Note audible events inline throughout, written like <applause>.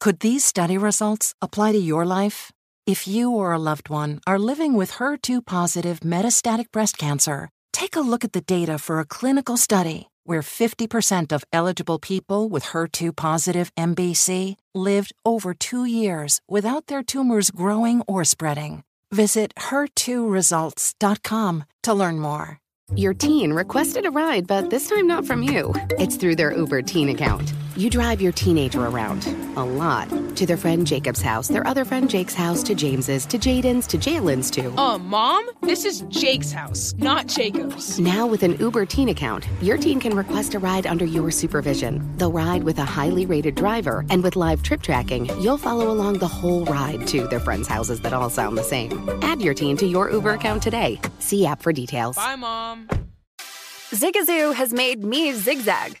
Could these study results apply to your life? If you or a loved one are living with HER2 positive metastatic breast cancer, take a look at the data for a clinical study where 50% of eligible people with HER2 positive MBC lived over two years without their tumors growing or spreading. Visit her2results.com to learn more. Your teen requested a ride, but this time not from you. It's through their Uber teen account. You drive your teenager around a lot to their friend Jacob's house, their other friend Jake's house, to James's, to Jaden's, to Jalen's, to. Uh, mom, this is Jake's house, not Jacob's. Now, with an Uber teen account, your teen can request a ride under your supervision. They'll ride with a highly rated driver, and with live trip tracking, you'll follow along the whole ride to their friends' houses that all sound the same. Add your teen to your Uber account today. See app for details. Bye, mom. Zigazoo has made me zigzag.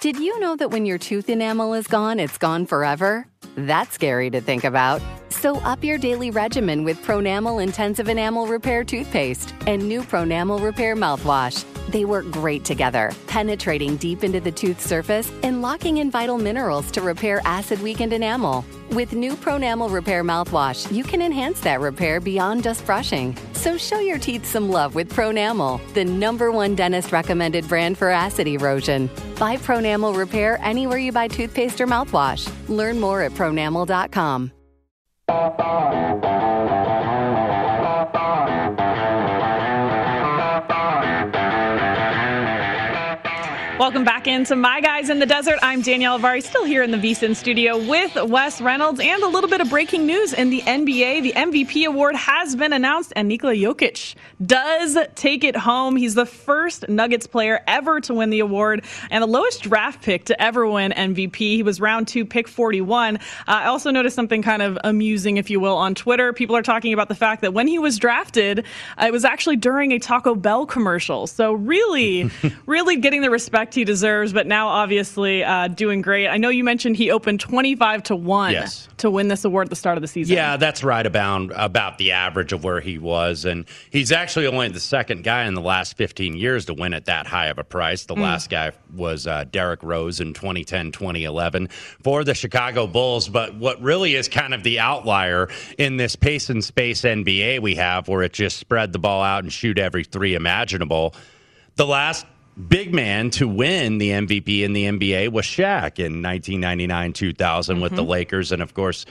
Did you know that when your tooth enamel is gone, it's gone forever? That's scary to think about. So up your daily regimen with Pronamel Intensive Enamel Repair toothpaste and new Pronamel Repair mouthwash. They work great together, penetrating deep into the tooth surface and locking in vital minerals to repair acid-weakened enamel. With new Pronamel Repair mouthwash, you can enhance that repair beyond just brushing. So show your teeth some love with Pronamel, the number one dentist recommended brand for acid erosion. Buy Pronamel Repair anywhere you buy toothpaste or mouthwash. Learn more at pronamel.com. Welcome back into My Guys in the Desert. I'm Danielle Avari, still here in the VSIN studio with Wes Reynolds and a little bit of breaking news in the NBA. The MVP award has been announced, and Nikola Jokic does take it home. He's the first Nuggets player ever to win the award and the lowest draft pick to ever win MVP. He was round two, pick 41. Uh, I also noticed something kind of amusing, if you will, on Twitter. People are talking about the fact that when he was drafted, uh, it was actually during a Taco Bell commercial. So, really, <laughs> really getting the respect he deserves, but now obviously uh, doing great. I know you mentioned he opened 25 to 1 Yes. to win this award at the start of the season. Yeah, that's right about about the average of where he was, and he's actually only the second guy in the last 15 years to win at that high of a price. The last guy was uh, Derrick Rose in 2010, 2011 for the Chicago Bulls. But what really is kind of the outlier in this pace and space NBA we have, where it just spread the ball out and shoot every three imaginable, the last big man to win the MVP in the NBA was Shaq in 1999 2000 with the mm-hmm. Lakers. And of course,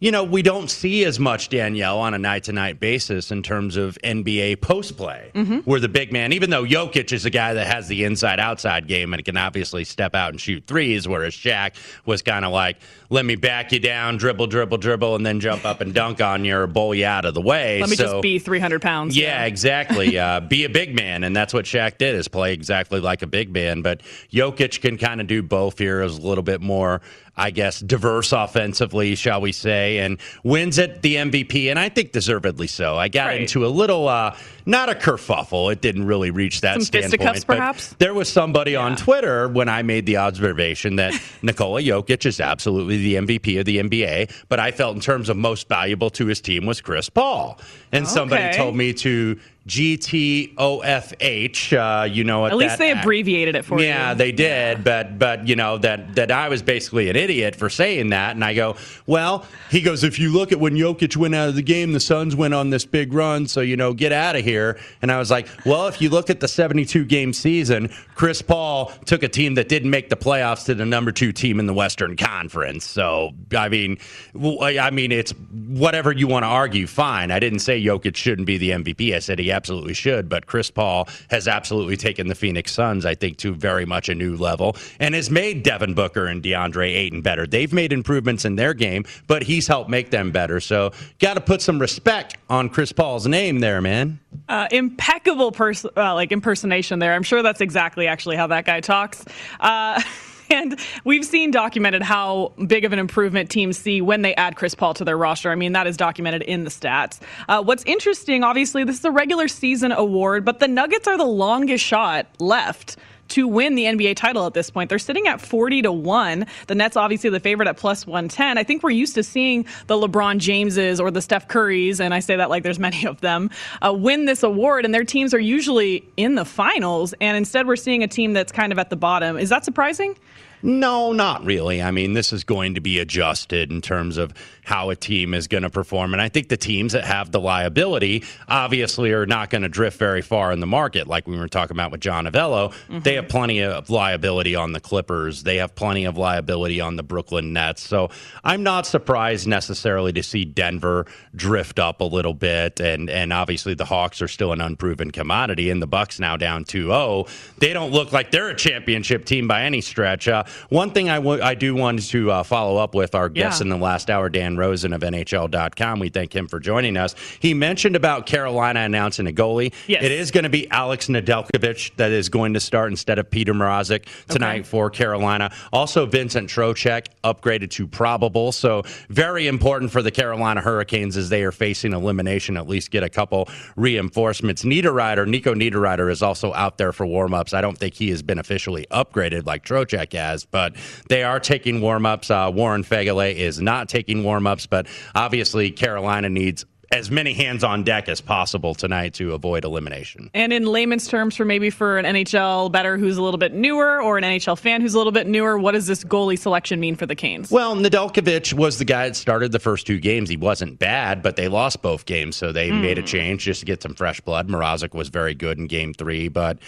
you know, we don't see as much Danielle on a night to night basis in terms of NBA post play, where the big man, even though Jokic is a guy that has the inside outside game and can obviously step out and shoot threes, whereas Shaq was kind of like, let me back you down, dribble, dribble, dribble, and then jump up and dunk on you or bowl you out of the way. Let me So- just be 300 pounds. yeah, exactly. <laughs> Uh, be a big man, and that's what Shaq did is play exactly like a big man. But Jokic can kind of do both here, is a little bit more, I guess, diverse offensively, shall we say, and wins at the MVP, and I think deservedly so. I got Right. into a little, uh, not a kerfuffle. It didn't really reach that Some standpoint. perhaps? There was somebody on Twitter when I made the observation that <laughs> Nikola Jokic is absolutely the MVP of the NBA, but I felt in terms of most valuable to his team was Chris Paul. And somebody told me to GTOFH. Uh, you know what At least they ac- abbreviated it for you. yeah, they did, but but you know that that I was basically an idiot for saying that, and I go, well, he goes, if you look at when Jokic went out of the game, the Suns went on this big run, so you know, get out of here. And I was like, well, if you look at the 72 game season, Chris Paul took a team that didn't make the playoffs to the number two team in the Western Conference. So I mean, I mean, it's whatever you want to argue, fine. I didn't say Jokic shouldn't be the MVP. I said he absolutely should, but Chris Paul has absolutely taken the Phoenix Suns, I think, to very much a new level and has made Devin Booker and DeAndre Ayton better. They've made improvements in their game, but he's helped make them better. So, got to put some respect on Chris Paul's name there, man. Uh, impeccable pers- uh, like impersonation there. I'm sure that's exactly actually how that guy talks. Uh, <laughs> And we've seen documented how big of an improvement teams see when they add Chris Paul to their roster. I mean, that is documented in the stats. Uh, what's interesting, obviously, this is a regular season award, but the Nuggets are the longest shot left to win the NBA title at this point. They're sitting at 40 to 1. The Nets obviously the favorite at plus 110. I think we're used to seeing the LeBron Jameses or the Steph Currys, and I say that like there's <laughs> many of them, uh, win this award, and their teams are usually in the finals. And instead, we're seeing a team that's kind of at the bottom. Is that surprising? No, not really. I mean, this is going to be adjusted in terms of how a team is going to perform. And I think the teams that have the liability obviously are not going to drift very far in the market. Like we were talking about with John Avello, mm-hmm. they have plenty of liability on the Clippers, they have plenty of liability on the Brooklyn Nets. So I'm not surprised necessarily to see Denver drift up a little bit. And, and obviously the Hawks are still an unproven commodity, and the Bucks now down 2 0. They don't look like they're a championship team by any stretch. Uh, one thing I, w- I do want to uh, follow up with our guest yeah. in the last hour, Dan Rosen of NHL.com. We thank him for joining us. He mentioned about Carolina announcing a goalie. Yes. It is going to be Alex Nedeljkovic that is going to start instead of Peter Mrazek tonight okay. for Carolina. Also, Vincent Trocheck upgraded to probable. So, very important for the Carolina Hurricanes as they are facing elimination, at least get a couple reinforcements. Niederreiter, Nico Niederreiter is also out there for warmups. I don't think he has been officially upgraded like Trocheck has but they are taking warm ups. Uh, Warren Foegele is not taking warm ups, but obviously Carolina needs as many hands on deck as possible tonight to avoid elimination. And in layman's terms, for maybe for an NHL bettor who's a little bit newer or an NHL fan who's a little bit newer, what does this goalie selection mean for the Canes? Well, Nedeljkovic was the guy that started the first two games. He wasn't bad, but they lost both games, so they mm. made a change just to get some fresh blood. Mrazek was very good in game three, but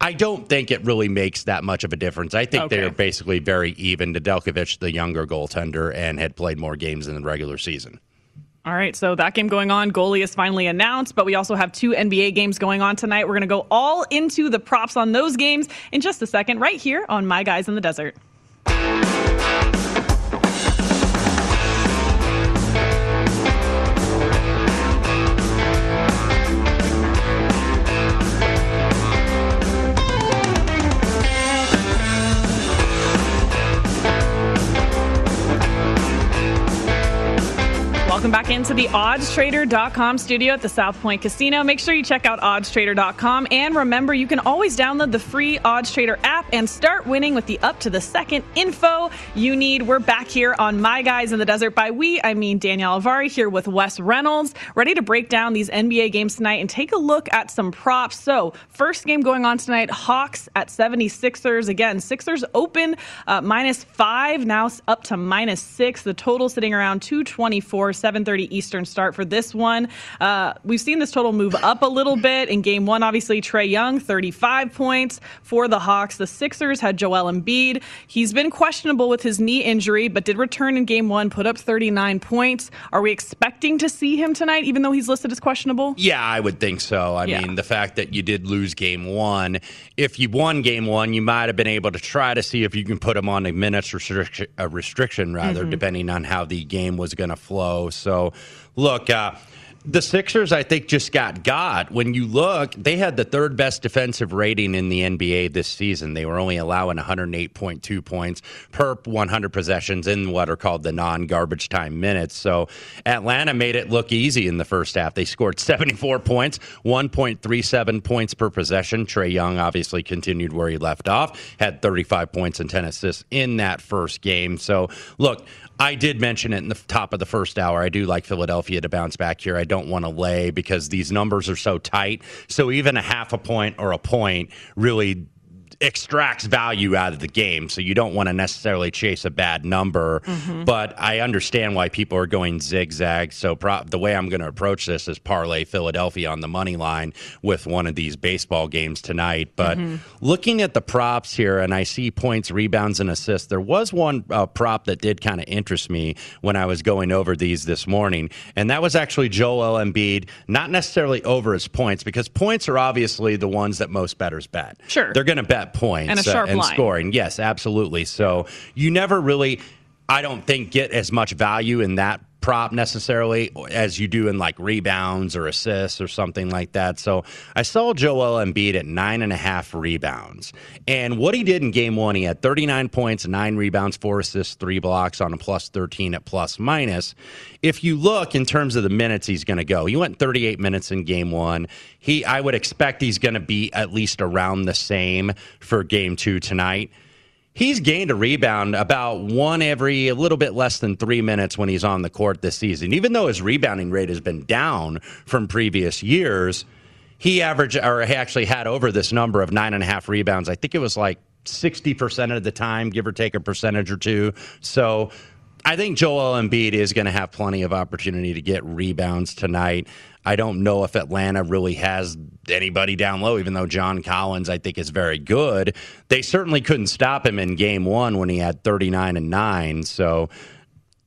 I don't think it really makes that much of a difference. I think okay. they're basically very even. Nedeljkovic, the younger goaltender, and had played more games in the regular season. All right, so that game going on, goalie is finally announced, but we also have two NBA games going on tonight. We're going to go all into the props on those games in just a second, right here on My Guys in the Desert. Into the oddstrader.com studio at the South Point Casino. Make sure you check out oddstrader.com and remember you can always download the free OddsTrader app and start winning with the up to the second info you need. We're back here on My Guys in the Desert. By we, I mean Danielle Avari here with Wes Reynolds, ready to break down these NBA games tonight and take a look at some props. So, first game going on tonight, Hawks at 76ers. Again, Sixers open uh, minus five, now up to minus six. The total sitting around 224. 7:30 Eastern start for this one. Uh, we've seen this total move up a little bit in Game One. Obviously, Trae Young 35 points for the Hawks. The Sixers had Joel Embiid. He's been questionable with his knee injury, but did return in Game One, put up 39 points. Are we expecting to see him tonight, even though he's listed as questionable? Yeah, I would think so. I yeah. mean, the fact that you did lose Game One, if you won Game One, you might have been able to try to see if you can put him on a minutes restriction, a restriction rather, mm-hmm. depending on how the game was going to flow. So, look, uh, the Sixers, I think, just got got. When you look, they had the third best defensive rating in the NBA this season. They were only allowing 108.2 points per 100 possessions in what are called the non garbage time minutes. So Atlanta made it look easy in the first half. They scored 74 points, 1.37 points per possession. Trae Young obviously continued where he left off, had 35 points and 10 assists in that first game. So, look, I did mention it in the top of the first hour. I do like Philadelphia to bounce back here. I don't want to lay because these numbers are so tight. So even a half a point or a point really extracts value out of the game. So you don't want to necessarily chase a bad number. Mm-hmm. But I understand why people are going zigzag. So pro- the way I'm going to approach this is parlay Philadelphia on the money line with one of these baseball games tonight. But mm-hmm. looking at the props here, and I see points, rebounds, and assists, there was one uh, prop that did kind of interest me when I was going over these this morning. And that was actually Joel Embiid, not necessarily over his points, because points are obviously the ones that most bettors bet. Sure. They're going to bet points and, a sharp uh, and line. scoring. Yes, absolutely. So you never really, I don't think, get as much value in that prop necessarily as you do in like rebounds or assists or something like that. So I saw Joel Embiid at nine and a half rebounds. And what he did in game one, he had 39 points, nine rebounds, four assists, three blocks on a plus 13 at plus minus. If you look in terms of the minutes he's going to go, he went 38 minutes in game one. He, I would expect he's going to be at least around the same for game two tonight he's gained a rebound about one every a little bit less than three minutes when he's on the court this season. Even though his rebounding rate has been down from previous years, he averaged or he actually had over this number of nine and a half rebounds. I think it was like 60% of the time, give or take a percentage or two. So I think Joel Embiid is going to have plenty of opportunity to get rebounds tonight. I don't know if Atlanta really has anybody down low, even though John Collins, I think, is very good. They certainly couldn't stop him in game one when he had 39 and 9. So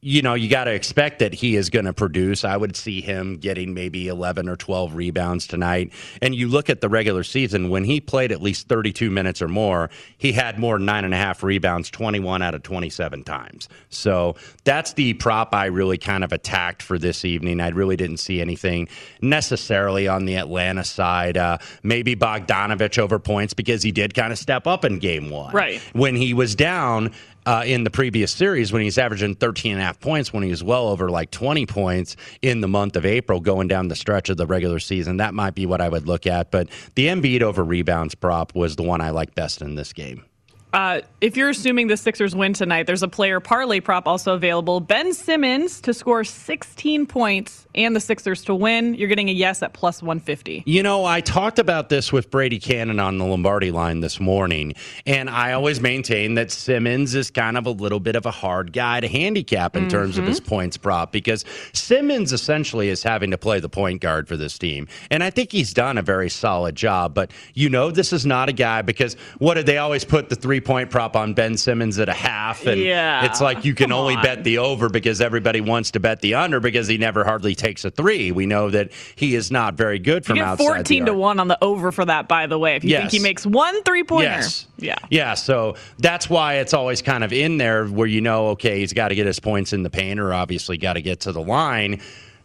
you know, you got to expect that he is going to produce. I would see him getting maybe 11 or 12 rebounds tonight. And you look at the regular season, when he played at least 32 minutes or more, he had more than nine and a half rebounds 21 out of 27 times. So that's the prop I really kind of attacked for this evening. I really didn't see anything necessarily on the Atlanta side. Uh, maybe Bogdanovich over points because he did kind of step up in game one. Right. When he was down, uh, in the previous series when he's averaging 13 and a half points when he was well over like 20 points in the month of April going down the stretch of the regular season. That might be what I would look at. But the Embiid over rebounds prop was the one I like best in this game. Uh, if you're assuming the Sixers win tonight, there's a player parlay prop also available. Ben Simmons to score 16 points and the Sixers to win. You're getting a yes at plus 150. You know, I talked about this with Brady Kannon on the Lombardi line this morning, and I always maintain that Simmons is kind of a little bit of a hard guy to handicap in mm-hmm. terms of his mm-hmm. points prop because Simmons essentially is having to play the point guard for this team. And I think he's done a very solid job, but you know, this is not a guy because what did they always put the three three point prop on Ben Simmons at a half, and yeah, it's like you can only on. bet the over because everybody wants to bet the under because he never hardly takes a three. We know that he is not very good from you get outside. Fourteen to one on the over for that, by the way. If you yes. think he makes one three pointer, yes, yeah, yeah. So that's why it's always kind of in there where you know, okay, he's got to get his points in the paint, or obviously got to get to the line.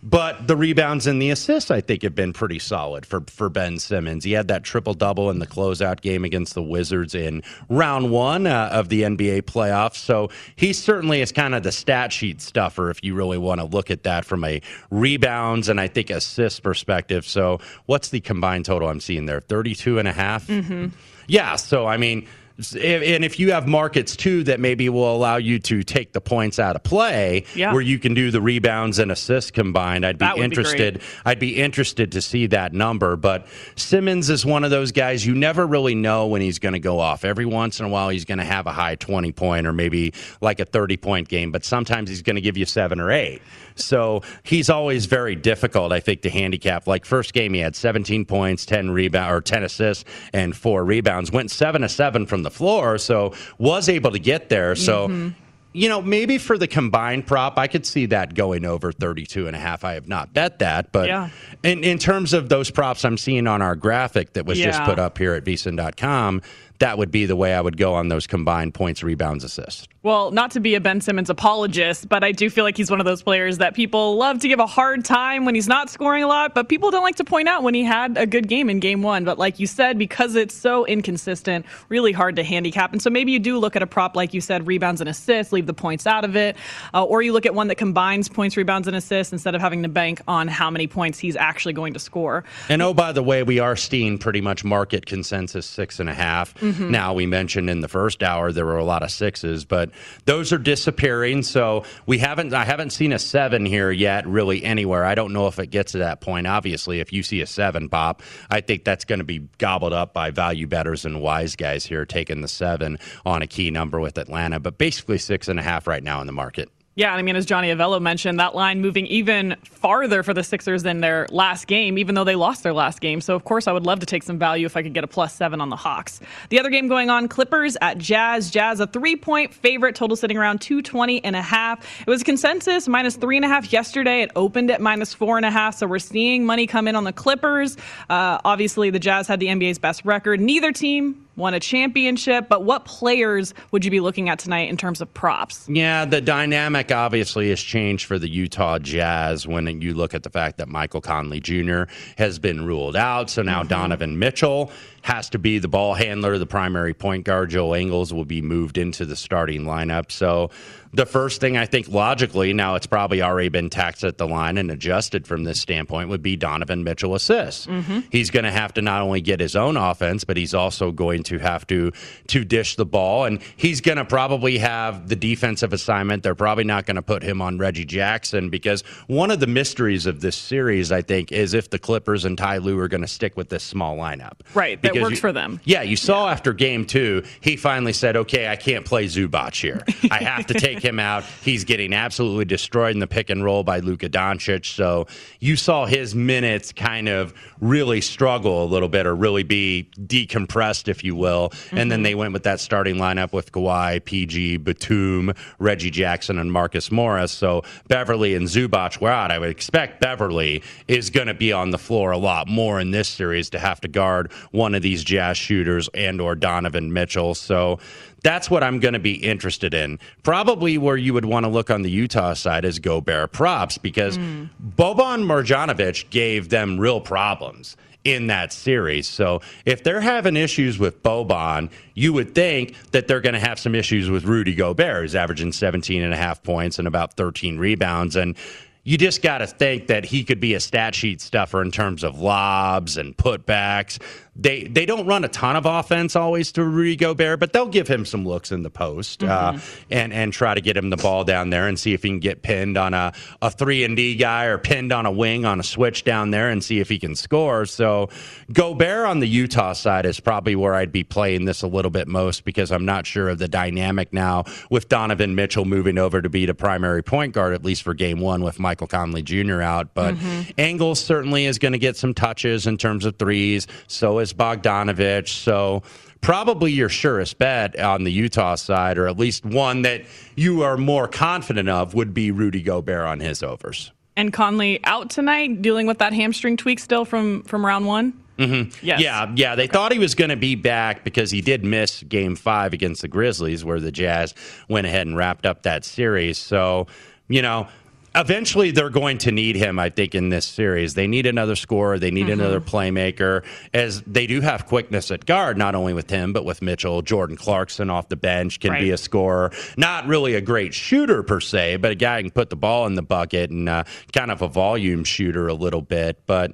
But the rebounds and the assists, I think, have been pretty solid for, for Ben Simmons. He had that triple double in the closeout game against the Wizards in round one uh, of the NBA playoffs. So he certainly is kind of the stat sheet stuffer if you really want to look at that from a rebounds and I think assists perspective. So what's the combined total I'm seeing there? 32 and a half? Mm-hmm. Yeah. So, I mean, and if you have markets too that maybe will allow you to take the points out of play, yeah. where you can do the rebounds and assists combined, I'd be interested. Be I'd be interested to see that number. But Simmons is one of those guys you never really know when he's going to go off. Every once in a while, he's going to have a high twenty point or maybe like a thirty point game, but sometimes he's going to give you seven or eight. So he's always very difficult, I think, to handicap. Like first game, he had 17 points, 10 rebound or 10 assists, and four rebounds. Went seven to seven from the floor, so was able to get there. So. Mm-hmm you know, maybe for the combined prop, I could see that going over 32 and a half. I have not bet that, but yeah. in, in terms of those props I'm seeing on our graphic that was yeah. just put up here at vsin.com, that would be the way I would go on those combined points, rebounds, assists. Well, not to be a Ben Simmons apologist, but I do feel like he's one of those players that people love to give a hard time when he's not scoring a lot, but people don't like to point out when he had a good game in game one. But like you said, because it's so inconsistent, really hard to handicap. And so maybe you do look at a prop, like you said, rebounds and assists, leave the points out of it. Uh, or you look at one that combines points, rebounds, and assists instead of having to bank on how many points he's actually going to score. And oh, by the way, we are seeing pretty much market consensus six and a half. Mm-hmm. Now, we mentioned in the first hour there were a lot of sixes, but those are disappearing. So we haven't, I haven't seen a seven here yet, really anywhere. I don't know if it gets to that point. Obviously, if you see a seven pop, I think that's going to be gobbled up by value bettors and wise guys here taking the seven on a key number with Atlanta. But basically, six and a half right now in the market. Yeah, I mean, as Johnny Avello mentioned, that line moving even farther for the Sixers than their last game, even though they lost their last game. So, of course, I would love to take some value if I could get a plus seven on the Hawks. The other game going on, Clippers at Jazz. Jazz, a three point favorite, total sitting around 220 and a half. It was a consensus minus three and a half yesterday. It opened at minus four and a half. So, we're seeing money come in on the Clippers. Uh, obviously, the Jazz had the NBA's best record. Neither team won a championship. But what players would you be looking at tonight in terms of props? Yeah, the dynamic obviously has changed for the Utah Jazz when you look at the fact that Michael Conley Jr. has been ruled out. So now mm-hmm. Donovan Mitchell has to be the ball handler, the primary point guard. Joe Ingles will be moved into the starting lineup. So the first thing I think logically, now it's probably already been taxed at the line and adjusted from this standpoint, would be Donovan Mitchell assists. Mm-hmm. He's going to have to not only get his own offense, but he's also going to have to to dish the ball, and he's going to probably have the defensive assignment. They're probably not going to put him on Reggie Jackson because one of the mysteries of this series, I think, is if the Clippers and Ty Lue are going to stick with this small lineup. Right, because works you, for them. Yeah, you saw yeah. after Game Two, he finally said, "Okay, I can't play Zubac here. I have to take him out. <laughs> He's getting absolutely destroyed in the pick and roll by Luka Doncic. So you saw his minutes kind of really struggle a little bit or really be decompressed, if you will. Mm-hmm. And then mm-hmm. they went with that starting lineup with Kawhi, PG, Batum, Reggie Jackson, and Marcus Morris. So Beverley and Zubac were out. I would expect Beverley is going to be on the floor a lot more in this series to have to guard one of these Jazz shooters and or Donovan Mitchell. So that's what I'm going to be interested in. Probably where you would want to look on the Utah side is Gobert props because mm. Boban Marjanovic gave them real problems in that series. So if they're having issues with Boban, you would think that they're going to have some issues with Rudy Gobert, who's averaging 17 and a half points and about 13 rebounds. And you just got to think that he could be a stat sheet stuffer in terms of lobs and putbacks they they don't run a ton of offense always to Rudy Gobert, but they'll give him some looks in the post uh, mm-hmm. uh, and and try to get him the ball down there and see if he can get pinned on a, a three and D guy or pinned on a wing on a switch down there and see if he can score. So Gobert on the Utah side is probably where I'd be playing this a little bit most because I'm not sure of the dynamic now with Donovan Mitchell moving over to be the primary point guard at least for game one with Michael Conley Jr. out. But mm-hmm. Certainly is going to get some touches in terms of threes. So is Bogdanovich. So probably your surest bet on the Utah side, or at least one that you are more confident of, would be Rudy Gobert on his overs. And Conley out tonight, dealing with that hamstring tweak still from from round one. Mm-hmm. Yes. Yeah, yeah. They okay. thought he was going to be back because he did miss Game Five against the Grizzlies, where the Jazz went ahead and wrapped up that series. So, you know, eventually they're going to need him, I think, in this series. They need another scorer. They need mm-hmm. another playmaker, as they do have quickness at guard, not only with him, but with Mitchell. Jordan Clarkson off the bench can right. be a scorer. Not really a great shooter per se, but a guy who can put the ball in the bucket and uh, kind of a volume shooter a little bit. But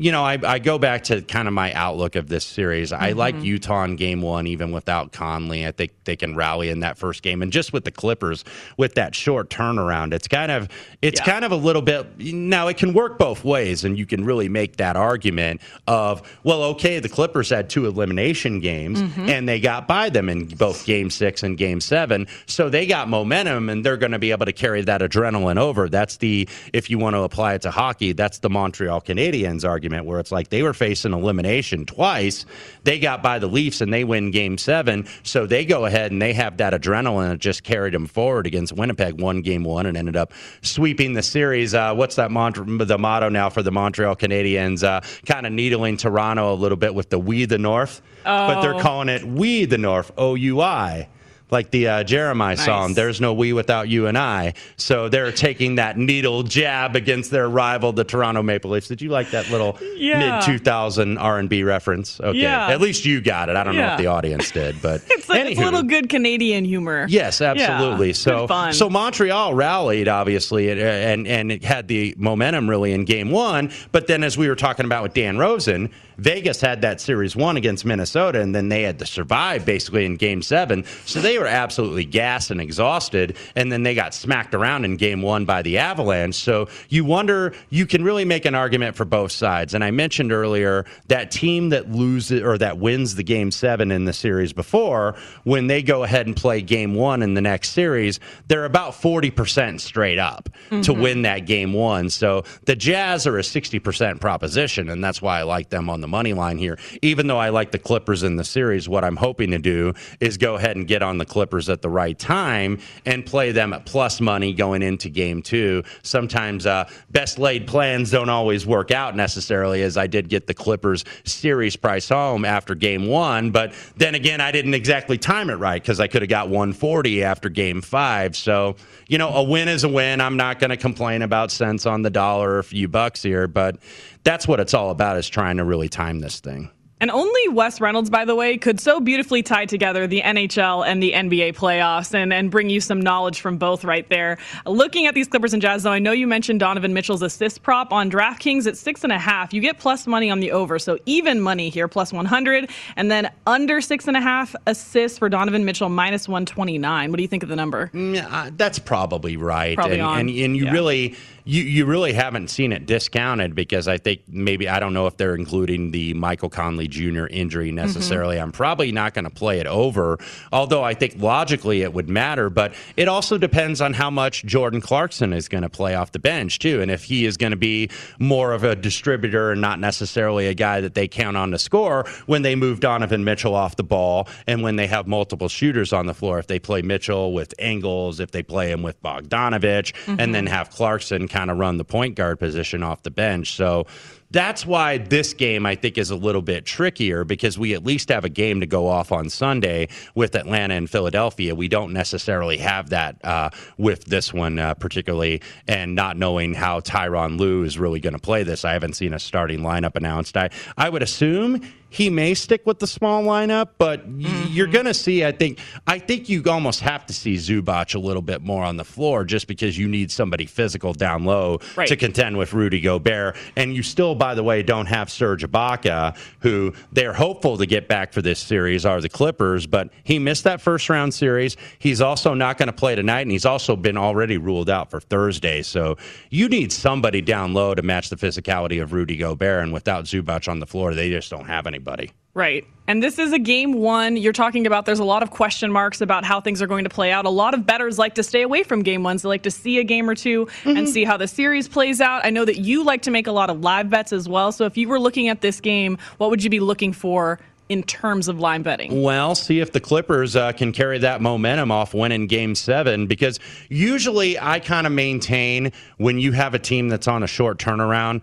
you know, I, I go back to kind of my outlook of this series. Mm-hmm. I like mm-hmm. Utah in game one, even without Conley. I think they can rally in that first game. And just with the Clippers, with that short turnaround, it's kind of it's yeah. kind of a little bit now it can work both ways, and you can really make that argument of, well, okay, the Clippers had two elimination games mm-hmm. and they got by them in both game six and game seven. So they got momentum and they're going to be able to carry that adrenaline over. That's the if you want to apply it to hockey, that's the Montreal Canadiens argument argument where it's like they were facing elimination twice. They got by the Leafs and they win game seven. So they go ahead and they have that adrenaline that just carried them forward against Winnipeg, won game one and ended up sweeping the series. Uh, what's that Mont- the motto now for the Montreal Canadiens? Uh, kind of needling Toronto a little bit with the We the North, oh. but they're oh. calling it We the North, O U I like the uh, Jeremih nice. song, There's No We Without You and I. So they're taking that needle jab against their rival, the Toronto Maple Leafs. Did you like that little yeah. mid 2000 R&B reference? Okay. Yeah. At least you got it. I don't yeah. know if the audience did, but <laughs> it's, like, it's a little good Canadian humor. Yes, absolutely. So so Montreal rallied obviously and and it had the momentum really in game 1, but then as we were talking about with Dan Rosen, Vegas had that series 1 against Minnesota and then they had to survive basically in game 7. So they were absolutely gassed and exhausted, and then they got smacked around in game one by the Avalanche. So you wonder, you can really make an argument for both sides. And I mentioned earlier that team that loses or that wins the game seven in the series before, when they go ahead and play game one in the next series, they're about 40% straight up mm-hmm. to win that game one. So the Jazz are a 60% proposition, and that's why I like them on the money line here. Even though I like the Clippers in the series, what I'm hoping to do is go ahead and get on the Clippers at the right time and play them at plus money going into game two. Sometimes uh, best laid plans don't always work out necessarily, as I did get the Clippers series price home after game one. But then again, I didn't exactly time it right because I could have got 140 after game five. So, you know, a win is a win. I'm not going to complain about cents on the dollar or a few bucks here, but that's what it's all about is trying to really time this thing. And only Wes Reynolds, by the way, could so beautifully tie together the NHL and the NBA playoffs and, and bring you some knowledge from both right there. Looking at these Clippers and Jazz, though, I know you mentioned Donovan Mitchell's assist prop on DraftKings at six and a half. You get plus money on the over, so even money here, plus 100, and then under six and a half assists for Donovan Mitchell, minus 129. What do you think of the number? Yeah, uh, that's probably right. Probably and, on. and and you Yeah. really you you really haven't seen it discounted because I think maybe I don't know if they're including the Michael Conley Jr. injury mm-hmm. necessarily. I'm probably not going to play it over, although I think logically it would matter. But it also depends on how much Jordan Clarkson is going to play off the bench too, and if he is going to be more of a distributor and not necessarily a guy that they count on to score when they move Donovan Mitchell off the ball and when they have multiple shooters on the floor. If they play Mitchell with Ingles, if they play him with Bogdanovich, and then mm-hmm. have Clarkson kind of run the point guard position off the bench. So that's why this game I think is a little bit trickier because we at least have a game to go off on Sunday with Atlanta and Philadelphia. We don't necessarily have that uh, with this one uh, particularly, and not knowing how Tyronn Lue is really going to play this. I haven't seen a starting lineup announced. I I would assume he may stick with the small lineup, but y- you're going to see. I think. I think you almost have to see Zubac a little bit more on the floor, just because you need somebody physical down low Right. to contend with Rudy Gobert, and you still, by the way, don't have Serge Ibaka, who they're hopeful to get back for this series. Are the Clippers, but he missed that first round series. He's also not going to play tonight, and he's also been already ruled out for Thursday. So you need somebody down low to match the physicality of Rudy Gobert, and without Zubac on the floor, they just don't have anybody. Right. And this is a game one. You're talking about there's a lot of question marks about how things are going to play out. A lot of bettors like to stay away from game ones. They like to see a game or 2 and see how the series plays out. I know that you like to make a lot of live bets as well. So if you were looking at this game, what would you be looking for in terms of line betting? Well, see if the Clippers uh, can carry that momentum off winning game seven because usually I kind of maintain when you have a team that's on a short turnaround.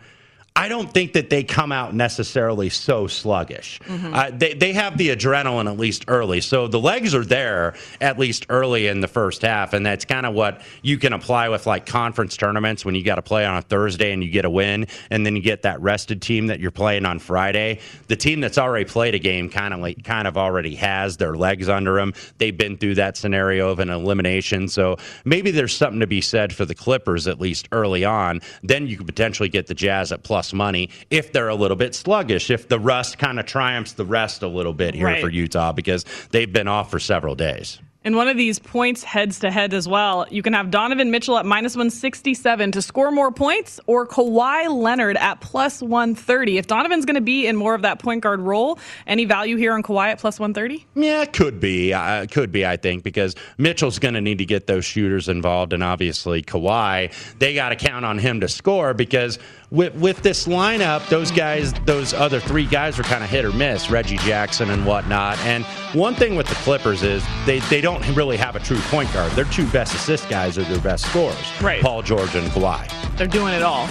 I don't think that they come out necessarily so sluggish. Uh, they, they have the adrenaline at least early. So the legs are there at least early in the first half. And that's kind of what you can apply with like conference tournaments when you got to play on a Thursday and you get a win. And then you get that rested team that you're playing on Friday. The team that's already played a game kind of like, kind of already has their legs under them. They've been through that scenario of an elimination. So maybe there's something to be said for the Clippers at least early on. Then you could potentially get the Jazz at plus money if they're a little bit sluggish, if the rust kind of triumphs the rest a little bit here Right. for Utah because they've been off for several days. In one of these points heads to head as well, you can have Donovan Mitchell at minus 167 to score more points or Kawhi Leonard at plus 130. If Donovan's going to be in more of that point guard role, any value here on Kawhi at plus 130? Yeah, it could be. Uh, it could be, I think, because Mitchell's going to need to get those shooters involved. And obviously, Kawhi, they got to count on him to score because with, with this lineup, those guys, those other three guys are kind of hit or miss, Reggie Jackson and whatnot. And one thing with the Clippers is they, they don't really have a true point guard. Their two best assist guys are their best scorers, Right. Paul George and Kawhi. They're doing it all.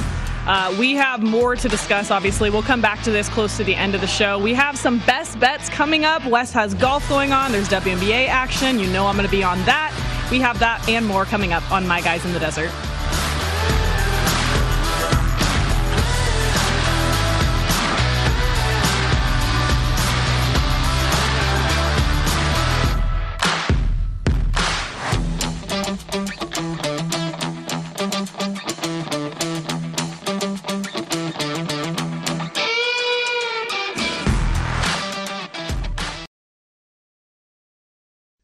Uh, we have more to discuss, obviously. We'll come back to this close to the end of the show. We have some best bets coming up. Wes has golf going on. There's WNBA action. You know I'm going to be on that. We have that and more coming up on My Guys in the Desert.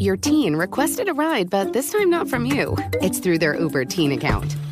Your teen requested a ride, but this time not from you. It's through their Uber teen account.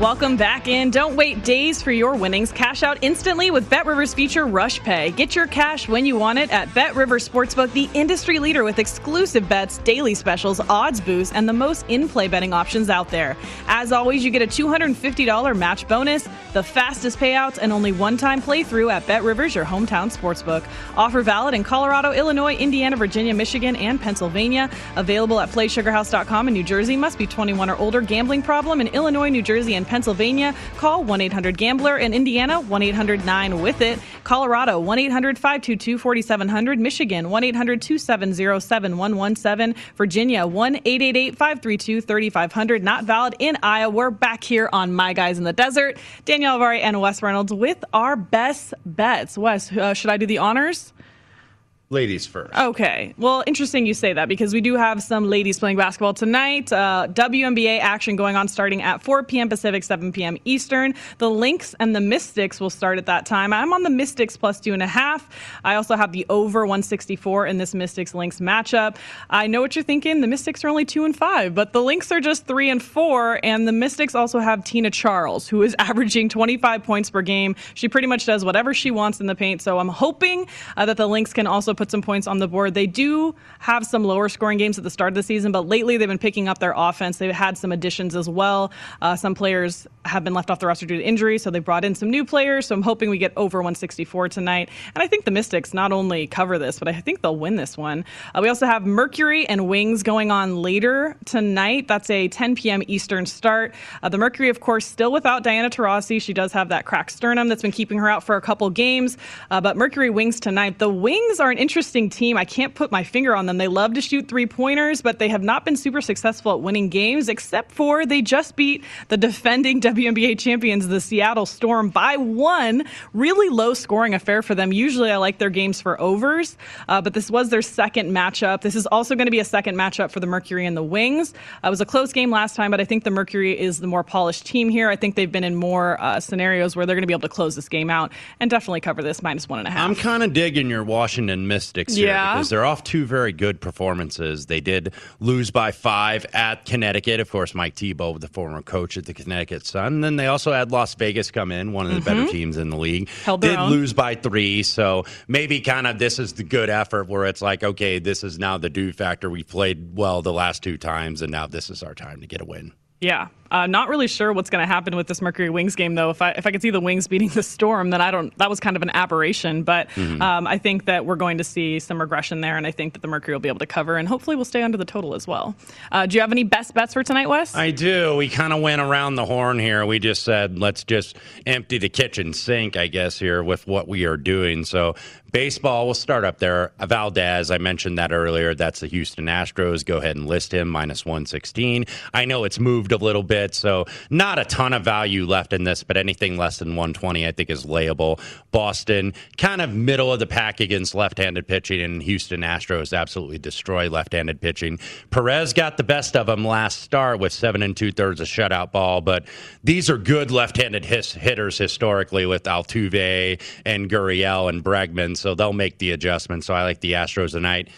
Welcome back in. Don't wait days for your winnings. Cash out instantly with Bet Rivers feature Rush Pay. Get your cash when you want it at Bet Rivers Sportsbook, the industry leader with exclusive bets, daily specials, odds boosts, and the most in-play betting options out there. As always, you get a $250 match bonus, the fastest payouts, and only one-time playthrough at Bet Rivers, your hometown sportsbook. Offer valid in Colorado, Illinois, Indiana, Virginia, Michigan, and Pennsylvania. Available at PlaySugarHouse.com in New Jersey. Must be 21 or older. Gambling problem in Illinois, New Jersey, and Pennsylvania, call 1 800 Gambler. In Indiana, 1 800 9 with it. Colorado, 1 800 522 4700. Michigan, 1 800 270 7117. Virginia, 1 888 532 3500. Not valid in Iowa. We're back here on My Guys in the Desert. Danielle Avari and Wes Reynolds with our best bets. Wes, uh, should I do the honors? Ladies first. Okay. Well, interesting you say that because we do have some ladies playing basketball tonight. Uh, WNBA action going on starting at 4 p.m. Pacific, 7 p.m. Eastern. The Lynx and the Mystics will start at that time. I'm on the Mystics plus two and a half. I also have the over 164 in this Mystics Lynx matchup. I know what you're thinking. The Mystics are only two and five, but the Lynx are just three and four. And the Mystics also have Tina Charles, who is <laughs> averaging 25 points per game. She pretty much does whatever she wants in the paint. So I'm hoping uh, that the Lynx can also put some points on the board. They do have some lower scoring games at the start of the season, but lately they've been picking up their offense. They've had some additions as well. Uh, some players have been left off the roster due to injury, so they brought in some new players. So I'm hoping we get over 164 tonight. And I think the Mystics not only cover this, but I think they'll win this one. Uh, we also have Mercury and Wings going on later tonight. That's a 10 p.m. Eastern start. Uh, the Mercury, of course, still without Diana Taurasi. She does have that cracked sternum that's been keeping her out for a couple games. Uh, but Mercury Wings tonight. The Wings are an interesting team. I can't put my finger on them. They love to shoot three pointers, but they have not been super successful at winning games, except for they just beat the defending <laughs> WNBA champions, the Seattle Storm, by one. Really low scoring affair for them. Usually I like their games for overs, uh, but this was their second matchup. This is also going to be a second matchup for the Mercury and the Wings. Uh, it was a close game last time, but I think the Mercury is the more polished team here. I think they've been in more uh, scenarios where they're going to be able to close this game out and definitely cover this minus one and a half. I'm kind of digging your Washington Mystics here Yeah. because they're off two very good performances. They did lose by five at Connecticut. Of course, Mike Thibault, the former coach at the Connecticut Sun. And then they also had Las Vegas come in, one of the better Mhm. teams in the league. Held did own. lose by three. So maybe kind of this is the good effort where it's like, okay, this is now the do factor. We played well the last two times, and now this is our time to get a win. Yeah, uh, not really sure what's going to happen with this Mercury Wings game, though. If I if I could see the Wings beating the Storm, then I don't. That was kind of an aberration, but Mhm. um, I think that we're going to see some regression there, and I think that the Mercury will be able to cover, and hopefully we'll stay under the total as well. Uh, do you have any best bets for tonight, Wes? I do. We kind of went around the horn here. We just said, let's just empty the kitchen sink, I guess, here with what we are doing. So, baseball, we'll start up there. Valdez, I mentioned that earlier. That's the Houston Astros. Go ahead and list him minus 116. I know it's moved a little bit, so not a ton of value left in this, but anything less than 120, I think, is layable. Boston, kind of middle of the pack against left handed pitching, and Houston Astros absolutely destroy left handed pitching. Perez got the best of them last start with seven and two thirds a shutout ball, but these are good left handed his- hitters historically with Altuve and Gurriel and Bregman, so they'll make the adjustment. So I like the Astros tonight.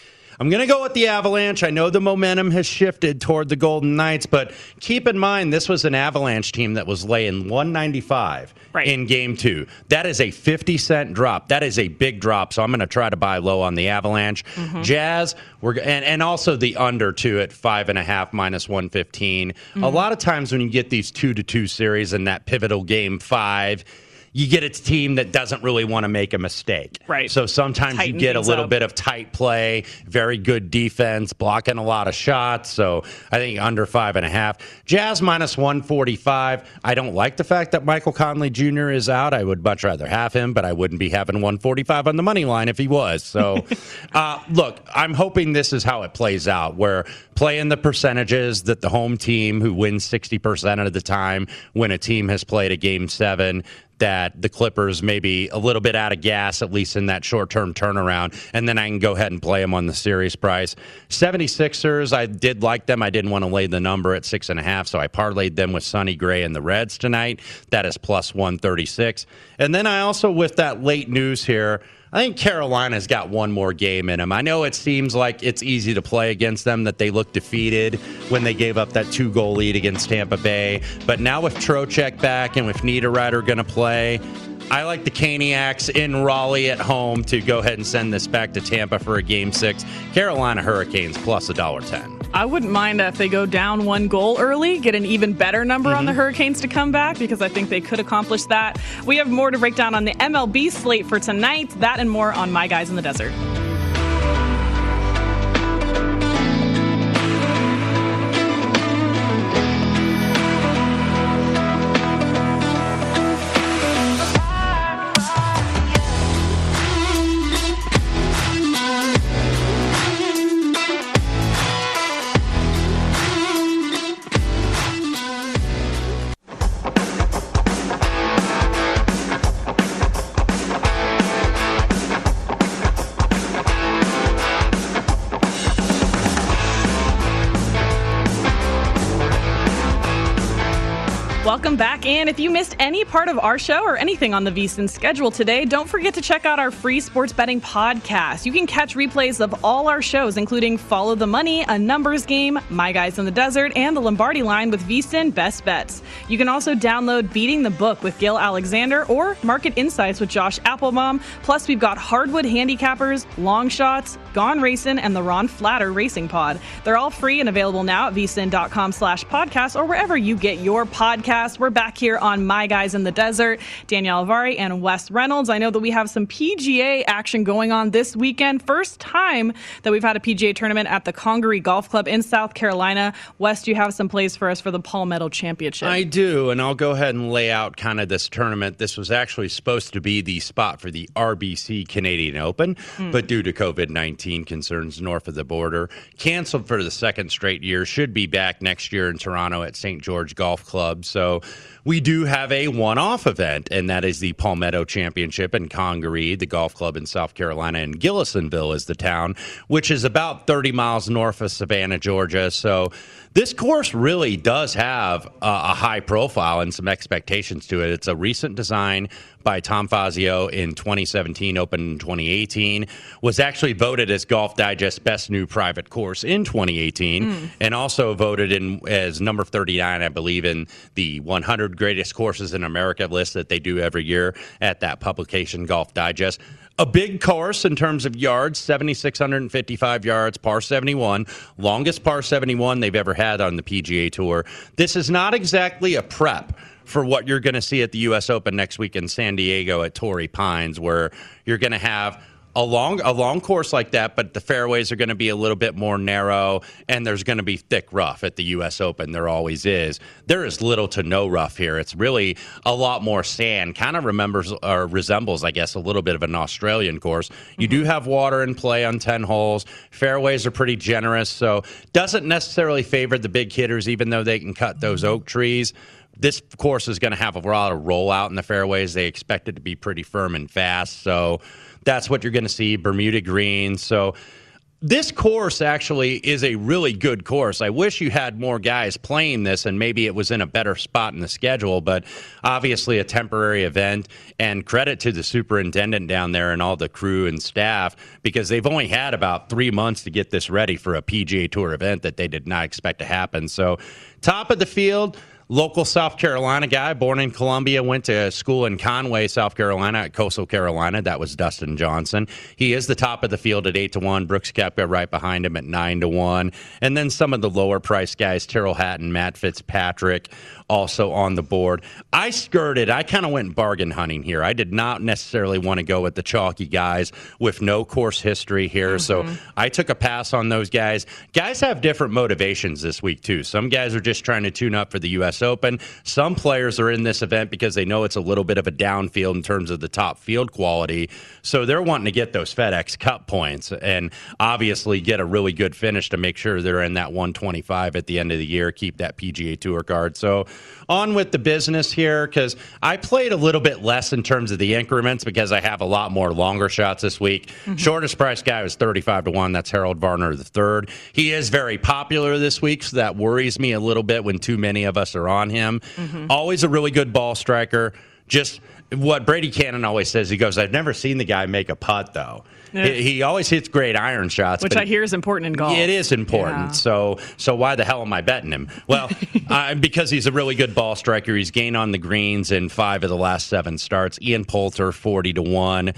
I'm going to go with the Avalanche. I know the momentum has shifted toward the Golden Knights, but keep in mind this was an Avalanche team that was laying 195 in game two. That is a 50 cent drop. That is a big drop. So I'm going to try to buy low on the Avalanche. Mm-hmm. Jazz, we're and, and also the under two at five and a half minus 115. A Mhm. lot of times when you get these two to two series in that pivotal game five, you get a team that doesn't really want to make a mistake. Right. So sometimes Tighten you get a little up. bit of tight play, very good defense, blocking a lot of shots. So I think under five and a half. Jazz minus 145. I don't like the fact that Michael Conley Jr. is out. I would much rather have him, but I wouldn't be having 145 on the money line if he was. So <laughs> uh, look, I'm hoping this is how it plays out, where playing the percentages that the home team who wins 60% of the time when a team has played a game seven that the Clippers may be a little bit out of gas, at least in that short term turnaround. And then I can go ahead and play them on the series price. 76ers, I did like them. I didn't want to lay the number at six and a half, so I parlayed them with Sonny Gray and the Reds tonight. That is plus 136. And then I also, with that late news here, I think Carolina's got one more game in them. I know it seems like it's easy to play against them, that they look defeated when they gave up that two goal lead against Tampa Bay. But now with Trocheck back and with Niederreiter going to play, I like the Caniacs in Raleigh at home to go ahead and send this back to Tampa for a game six. Carolina Hurricanes plus a dollar ten. I wouldn't mind if they go down one goal early, get an even better number on Mm-hmm. the Hurricanes to come back because I think they could accomplish that. We have more to break down on the MLB slate for tonight. That and more on My Guys in the Desert. And if you missed any part of our show or anything on the VSIN schedule today, don't forget to check out our free sports betting podcast. You can catch replays of all our shows, including Follow the Money, A Numbers Game, My Guys in the Desert, and the Lombardi Line with VSIN Best Bets. You can also download Beating the Book with Gil Alexander or Market Insights with Josh Applebaum. Plus, we've got Hardwood Handicappers, Long Shots, Gone Racing, and the Ron Flatter Racing Pod. They're all free and available now at vsin.com slash podcast or wherever you get your podcast. We're back here on My Guys in the Desert. Danielle Avari and Wes Reynolds. I know that we have some PGA action going on this weekend. First time that we've had a PGA tournament at the Congaree Golf Club in South Carolina. Wes, you have some plays for us for the Palmetto Championship? I do, and I'll go ahead and lay out kind of this tournament. This was actually supposed to be the spot for the RBC Canadian Open, Hmm. but due to COVID 19 concerns north of the border, canceled for the second straight year. Should be back next year in Toronto at St. George Golf Club. So we do have a one off event, and that is the Palmetto Championship in Congaree, the golf club in South Carolina, and Gillisonville is the town, which is about 30 miles north of Savannah, Georgia. So this course really does have a, a high profile and some expectations to it. It's a recent design by Tom Fazio in 2017, opened in 2018, was actually voted as Golf Digest Best New Private Course in 2018, mm. and also voted in as number 39, I believe, in the 100 greatest courses in America list that they do every year at that publication, Golf Digest a big course in terms of yards 7655 yards par 71 longest par 71 they've ever had on the pga tour. This is not exactly a prep for what you're going to see at the us open next week in san diego at torrey pines where you're going to have a long a long course like that, but the fairways are going to be a little bit more narrow, and there's going to be thick rough at the U.S. Open. There always is. There is little to no rough here. It's really a lot more sand. Kind of remembers or resembles, I guess, a little bit of an Australian course. You mm-hmm. do have water in play on ten holes. Fairways are pretty generous, so doesn't necessarily favor the big hitters, even though they can cut those oak trees this course is going to have a lot of rollout in the fairways. They expect it to be pretty firm and fast. So that's what you're going to see Bermuda Green. So this course actually is a really good course. I wish you had more guys playing this and maybe it was in a better spot in the schedule, but obviously a temporary event. And credit to the superintendent down there and all the crew and staff because they've only had about three months to get this ready for a PGA Tour event that they did not expect to happen. So, top of the field local South Carolina guy, born in Columbia, went to school in Conway, South Carolina, at Coastal Carolina. That was Dustin Johnson. He is the top of the field at eight to one. Brooks Koepka right behind him at nine to one, and then some of the lower price guys, Tyrrell Hatton, Matt Fitzpatrick, also on the board. I skirted, I kind of went bargain hunting here. I did not necessarily want to go with the chalky guys with no course history here. Mm-hmm. So I took a pass on those guys. Guys have different motivations this week, too. Some guys are just trying to tune up for the U.S. Open. Some players are in this event because they know it's a little bit of a downfield in terms of the top field quality. So they're wanting to get those FedEx Cup points and obviously get a really good finish to make sure they're in that 125 at the end of the year, keep that PGA Tour card. So on with the business here because I played a little bit less in terms of the increments because I have a lot more longer shots this week. Mm-hmm. Shortest price guy was 35 to 1. That's Harold Varner III. He is very popular this week, so that worries me a little bit when too many of us are on him. Mm-hmm. Always a really good ball striker. Just what Brady Kannon always says, he goes, I've never seen the guy make a putt, though. Yeah. He, he, always hits great iron shots, which I hear is important in golf. It is important. Yeah. So, so why the hell am I betting him? Well, <laughs> uh, because he's a really good ball striker. He's gained on the greens in five of the last seven starts. Ian Poulter, forty to one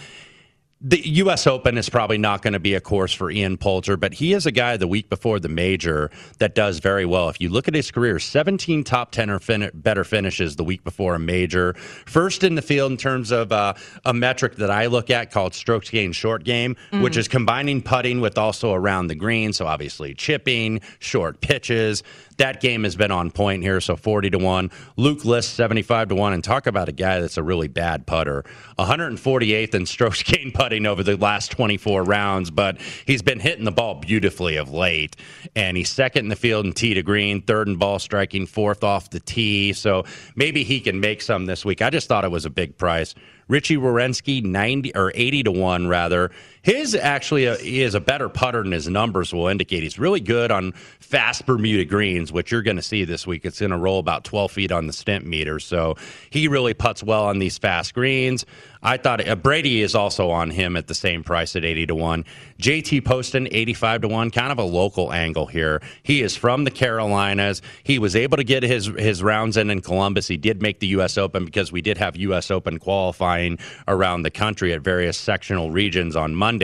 the U.S. Open is probably not going to be a course for Ian Poulter, but he is a guy the week before the major that does very well. If you look at his career, 17 top 10 or fin- better finishes the week before a major. First in the field in terms of uh, a metric that I look at called strokes gained short game, mm-hmm. which is combining putting with also around the green. So obviously chipping, short pitches that game has been on point here. So 40 to 1. Luke List 75 to 1. And talk about a guy that's a really bad putter. 148th in strokes <laughs> gained putting over the last 24 rounds, but he's been hitting the ball beautifully of late. And he's second in the field in tee to green, third in ball striking, fourth off the tee. So maybe he can make some this week. I just thought it was a big price. Richie Werenski, 90 or 80 to 1 rather. His actually a, he is a better putter than his numbers will indicate. He's really good on fast Bermuda greens, which you're going to see this week. It's going to roll about 12 feet on the Stimpmeter. So he really puts well on these fast greens. I thought uh, Brady is also on him at the same price at 80 to 1. JT Poston, 85 to 1, kind of a local angle here. He is from the Carolinas. He was able to get his, his rounds in in Columbus. He did make the U.S. Open because we did have U.S. Open qualifying around the country at various sectional regions on Monday.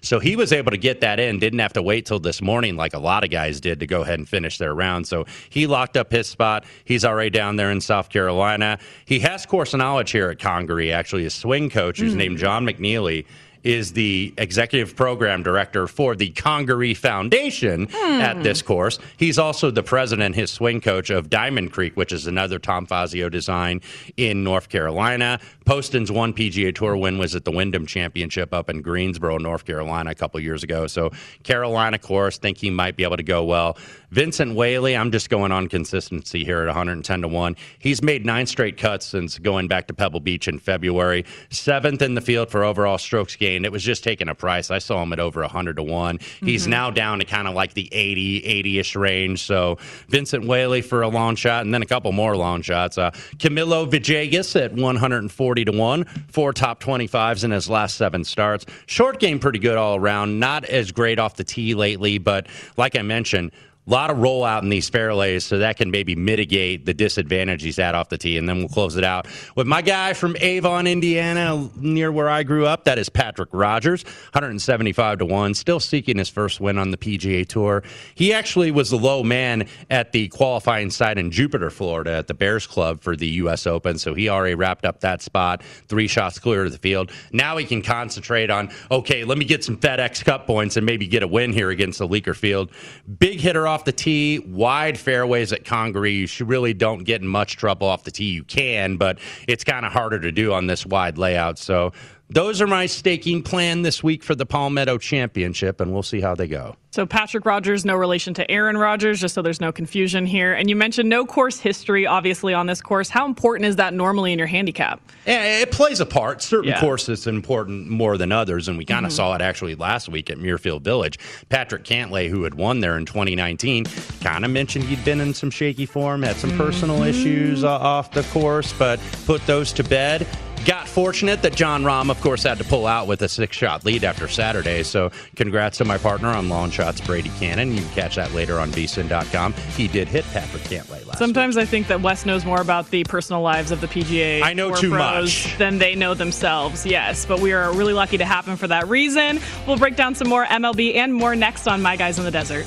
So he was able to get that in, didn't have to wait till this morning like a lot of guys did to go ahead and finish their round. So he locked up his spot. He's already down there in South Carolina. He has course knowledge here at Congaree, actually. His swing coach, who's mm. named John McNeely, is the executive program director for the Congaree Foundation mm. at this course. He's also the president, his swing coach of Diamond Creek, which is another Tom Fazio design in North Carolina. Poston's one PGA Tour win was at the Wyndham Championship up in Greensboro, North Carolina, a couple years ago. So Carolina course, think he might be able to go well. Vincent Whaley, I'm just going on consistency here at 110 to 1. He's made nine straight cuts since going back to Pebble Beach in February. Seventh in the field for overall strokes gained. It was just taking a price. I saw him at over 100 to 1. He's Mm-hmm. now down to kind of like the 80, 80 ish range. So Vincent Whaley for a long shot and then a couple more long shots. Uh, Camilo Villegas at 140 to 1, four top 25s in his last seven starts. Short game pretty good all around. Not as great off the tee lately, but like I mentioned, a lot of rollout in these fairways, so that can maybe mitigate the disadvantage he's at off the tee. And then we'll close it out with my guy from Avon, Indiana, near where I grew up. That is Patrick Rodgers, 175 to 1, still seeking his first win on the PGA Tour. He actually was the low man at the qualifying site in Jupiter, Florida, at the Bears Club for the U.S. Open. So he already wrapped up that spot, three shots clear of the field. Now he can concentrate on, okay, let me get some FedEx Cup points and maybe get a win here against the Leaker field. Big hitter off the tee, wide fairways at Congaree. You really don't get in much trouble off the tee. You can, but it's kind of harder to do on this wide layout. So those are my staking plan this week for the Palmetto Championship, and we'll see how they go. So Patrick Rodgers, no relation to Aaron Rodgers, just so there's no confusion here. And you mentioned no course history, obviously, on this course. How important is that normally in your handicap? Yeah, it plays a part. Certain Yeah. courses important more than others, and we kind of saw it actually last week at Muirfield Village. Patrick Cantlay, who had won there in 2019, kind of mentioned he'd been in some shaky form, had some personal issues uh, off the course, but put those to bed. Got fortunate that Jon Rahm, of course, had to pull out with a six shot lead after Saturday. So, congrats to my partner on long shots, Brady Kannon. You can catch that later on vsin.com. He did hit Patrick Cantlay last Sometimes I think that Wes knows more about the personal lives of the PGA I know too much. than they know themselves. Yes, but we are really lucky to have him for that reason. We'll break down some more MLB and more next on My Guys in the Desert.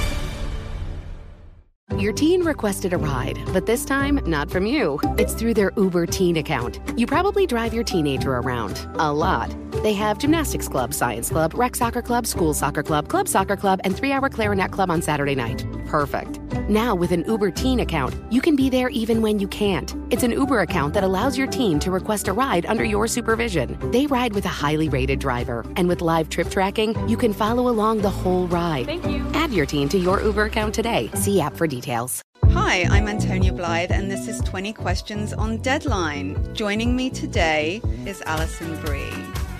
Your teen requested a ride, but this time, not from you. It's through their Uber Teen account. You probably drive your teenager around a lot. They have gymnastics club, science club, rec soccer club, school soccer club, club soccer club, and three hour clarinet club on Saturday night. Perfect. Now, with an Uber Teen account, you can be there even when you can't. It's an Uber account that allows your teen to request a ride under your supervision. They ride with a highly rated driver, and with live trip tracking, you can follow along the whole ride. Thank you. Add your teen to your Uber account today. See app for details. Hi, I'm Antonia Blythe, and this is 20 Questions on Deadline. Joining me today is Alison Brie.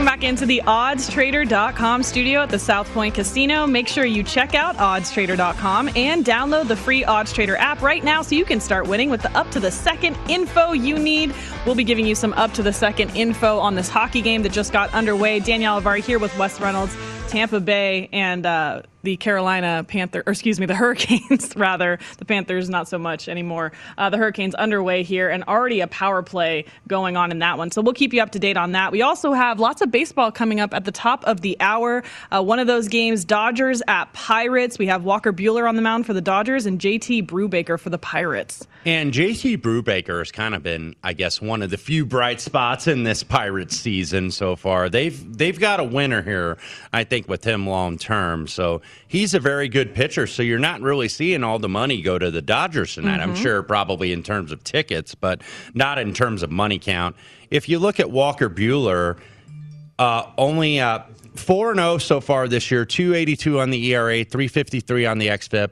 Welcome back into the oddstrader.com studio at the South Point Casino. Make sure you check out oddstrader.com and download the free OddsTrader app right now so you can start winning with the up to the second info you need. We'll be giving you some up to the second info on this hockey game that just got underway. Danielle Avari here with Wes Reynolds, Tampa Bay, and uh, the Carolina Panther, or excuse me, the Hurricanes, <laughs> rather. The Panthers, not so much anymore. Uh, the Hurricanes underway here, and already a power play going on in that one. So we'll keep you up to date on that. We also have lots of baseball coming up at the top of the hour. Uh, one of those games, Dodgers at Pirates. We have Walker Buehler on the mound for the Dodgers and JT Brubaker for the Pirates. And JT Brubaker has kind of been, I guess, one of the few bright spots in this Pirates season so far. They've they've got a winner here, I think, with him long term. So he's a very good pitcher. So you're not really seeing all the money go to the Dodgers tonight. Mm-hmm. I'm sure probably in terms of tickets, but not in terms of money count. If you look at Walker Buehler, uh, only uh, 4 0 so far this year, 282 on the ERA, 353 on the XFIP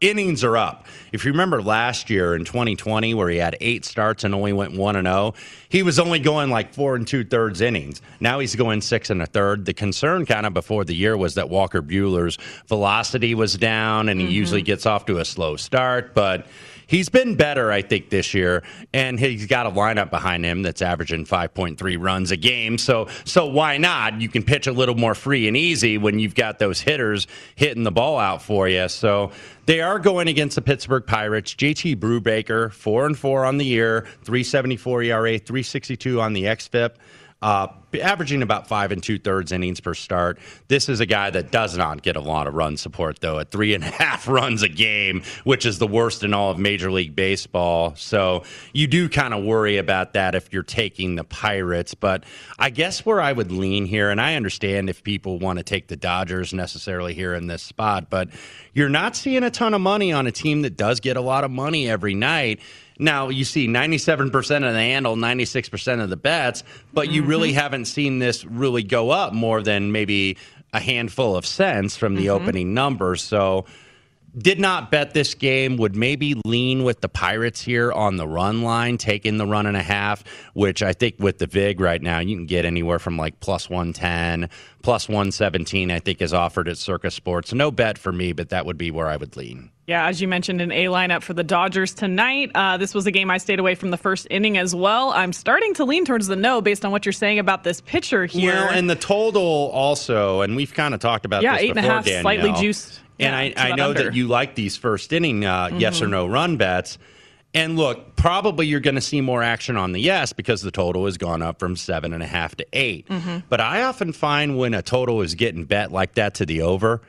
innings are up. If you remember last year in 2020, where he had eight starts and only went one and zero, oh, he was only going like four and two thirds innings. Now he's going six and a third. The concern kind of before the year was that Walker Buehler's velocity was down, and he mm-hmm. usually gets off to a slow start, but he's been better, I think, this year, and he's got a lineup behind him that's averaging 5.3 runs a game. So, so why not? You can pitch a little more free and easy when you've got those hitters hitting the ball out for you. So they are going against the Pittsburgh Pirates. JT Brubaker, four and four on the year, 374 ERA, 362 on the XFIP. Uh, averaging about five and two thirds innings per start. This is a guy that does not get a lot of run support, though, at three and a <laughs> half runs a game, which is the worst in all of Major League Baseball. So you do kind of worry about that if you're taking the Pirates. But I guess where I would lean here, and I understand if people want to take the Dodgers necessarily here in this spot, but you're not seeing a ton of money on a team that does get a lot of money every night. Now you see 97% of the handle, 96% of the bets, but you mm-hmm. really haven't seen this really go up more than maybe a handful of cents from the mm-hmm. opening numbers. So did not bet this game. Would maybe lean with the Pirates here on the run line, taking the run and a half, which I think with the VIG right now, you can get anywhere from like plus 110, plus 117, I think is offered at Circus Sports. No bet for me, but that would be where I would lean. Yeah, as you mentioned, an A lineup for the Dodgers tonight. Uh, this was a game I stayed away from the first inning as well. I'm starting to lean towards the no based on what you're saying about this pitcher here. Well, and the total also, and we've kind of talked about yeah, this eight before, and a half, Danielle. slightly juiced. And I, I know under. that you like these first inning uh, mm-hmm. yes or no run bets. And look, probably you're going to see more action on the yes because the total has gone up from seven and a half to 8 mm-hmm. But I often find when a total is getting bet like that to the over,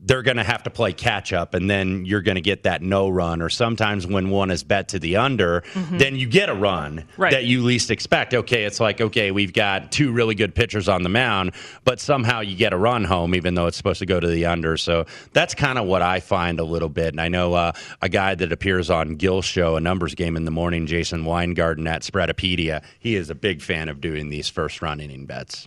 they're going to have to play catch up and then you're going to get that no run or sometimes when one is bet to the under mm-hmm. then you get a run right. that you least expect okay it's like okay we've got two really good pitchers on the mound but somehow you get a run home even though it's supposed to go to the under so that's kind of what i find a little bit and i know uh, a guy that appears on Gil's show a numbers game in the morning jason weingarten at spreadopedia he is a big fan of doing these first run inning bets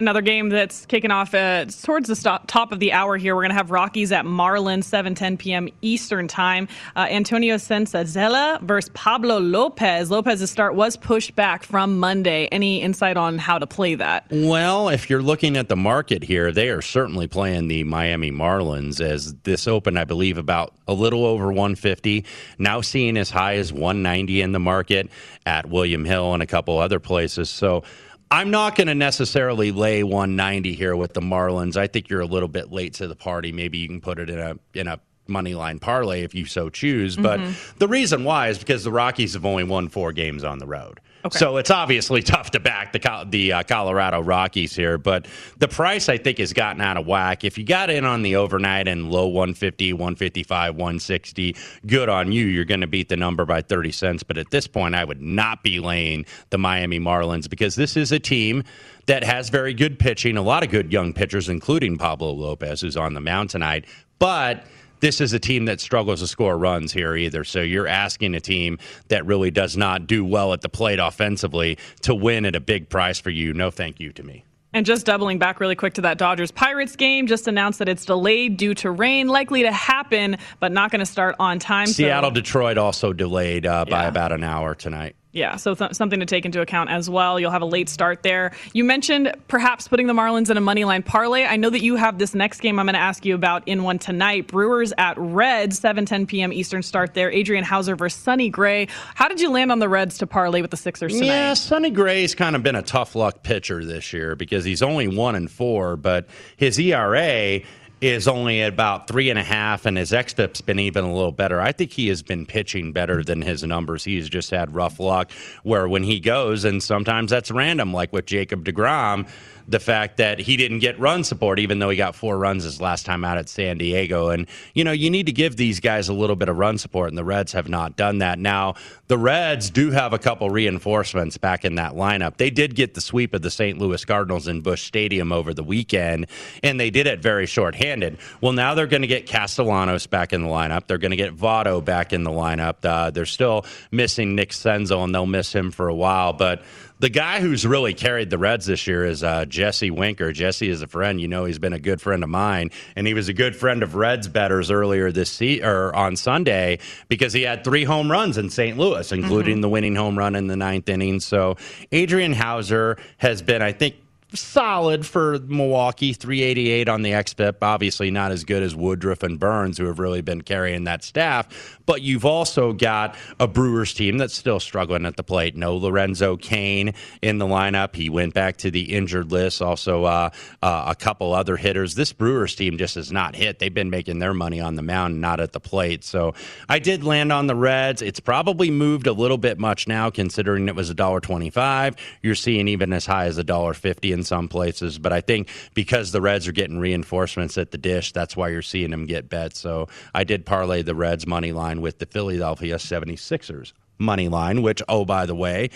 Another game that's kicking off uh, towards the stop, top of the hour here. We're going to have Rockies at Marlins, 7 10 p.m. Eastern Time. Uh, Antonio Senzatela versus Pablo Lopez. Lopez's start was pushed back from Monday. Any insight on how to play that? Well, if you're looking at the market here, they are certainly playing the Miami Marlins as this opened, I believe, about a little over 150. Now seeing as high as 190 in the market at William Hill and a couple other places. So, I'm not going to necessarily lay 190 here with the Marlins. I think you're a little bit late to the party. Maybe you can put it in a in a money line parlay if you so choose. But mm-hmm. the reason why is because the Rockies have only won four games on the road. Okay. So it's obviously <laughs> tough to back the the uh, Colorado Rockies here, but the price I think has gotten out of whack. If you got in on the overnight and low 150, 155, 160, good on you. You're going to beat the number by 30 cents. But at this point, I would not be laying the Miami Marlins because this is a team that has very good pitching, a lot of good young pitchers, including Pablo Lopez, who's on the mound tonight. But this is a team that struggles to score runs here either. So you're asking a team that really does not do well at the plate offensively to win at a big price for you. No, thank you to me. And just doubling back really quick to that Dodgers Pirates game, just announced that it's delayed due to rain, likely to happen, but not going to start on time. Seattle so. Detroit also delayed uh, by yeah. about an hour tonight. Yeah, so th- something to take into account as well. You'll have a late start there. You mentioned perhaps putting the Marlins in a money line parlay. I know that you have this next game I'm going to ask you about in one tonight. Brewers at Reds, 7:10 p.m. Eastern start there. Adrian Houser versus Sonny Gray. How did you land on the Reds to parlay with the Sixers tonight? Yeah, Sonny Gray's kind of been a tough luck pitcher this year because he's only one and four, but his ERA is only about three and a half, and his xFIP's been even a little better. I think he has been pitching better than his numbers. He's just had rough luck where when he goes, and sometimes that's random, like with Jacob DeGrom the fact that he didn't get run support, even though he got four runs his last time out at San Diego. And, you know, you need to give these guys a little bit of run support, and the Reds have not done that. Now, the Reds do have a couple reinforcements back in that lineup. They did get the sweep of the St. Louis Cardinals in Busch Stadium over the weekend, and they did it very shorthanded. Well, now they're going to get Castellanos back in the lineup. They're going to get Votto back in the lineup. Uh, they're still missing Nick Senzel, and they'll miss him for a while. But the guy who's really carried the Reds this year is uh, Jesse Winker. Jesse is a friend. You know, he's been a good friend of mine, and he was a good friend of Reds bettors earlier this se- or on Sunday because he had three home runs in St. Louis, including mm-hmm. the winning home run in the ninth inning. So Adrian Houser has been, I think, solid for Milwaukee, 388 on the XFIP. Obviously, not as good as Woodruff and Burnes, who have really been carrying that staff. But you've also got a Brewers team that's still struggling at the plate. No Lorenzo Cain in the lineup. He went back to the injured list. Also, uh, uh, a couple other hitters. This Brewers team just has not hit. They've been making their money on the mound, not at the plate. So I did land on the Reds. It's probably moved a little bit much now, considering it was a dollar twenty-five. You're seeing even as high as a dollar fifty in some places. But I think because the Reds are getting reinforcements at the dish, that's why you're seeing them get bet. So I did parlay the Reds money line with the Philadelphia 76ers money line, which, oh, by the way,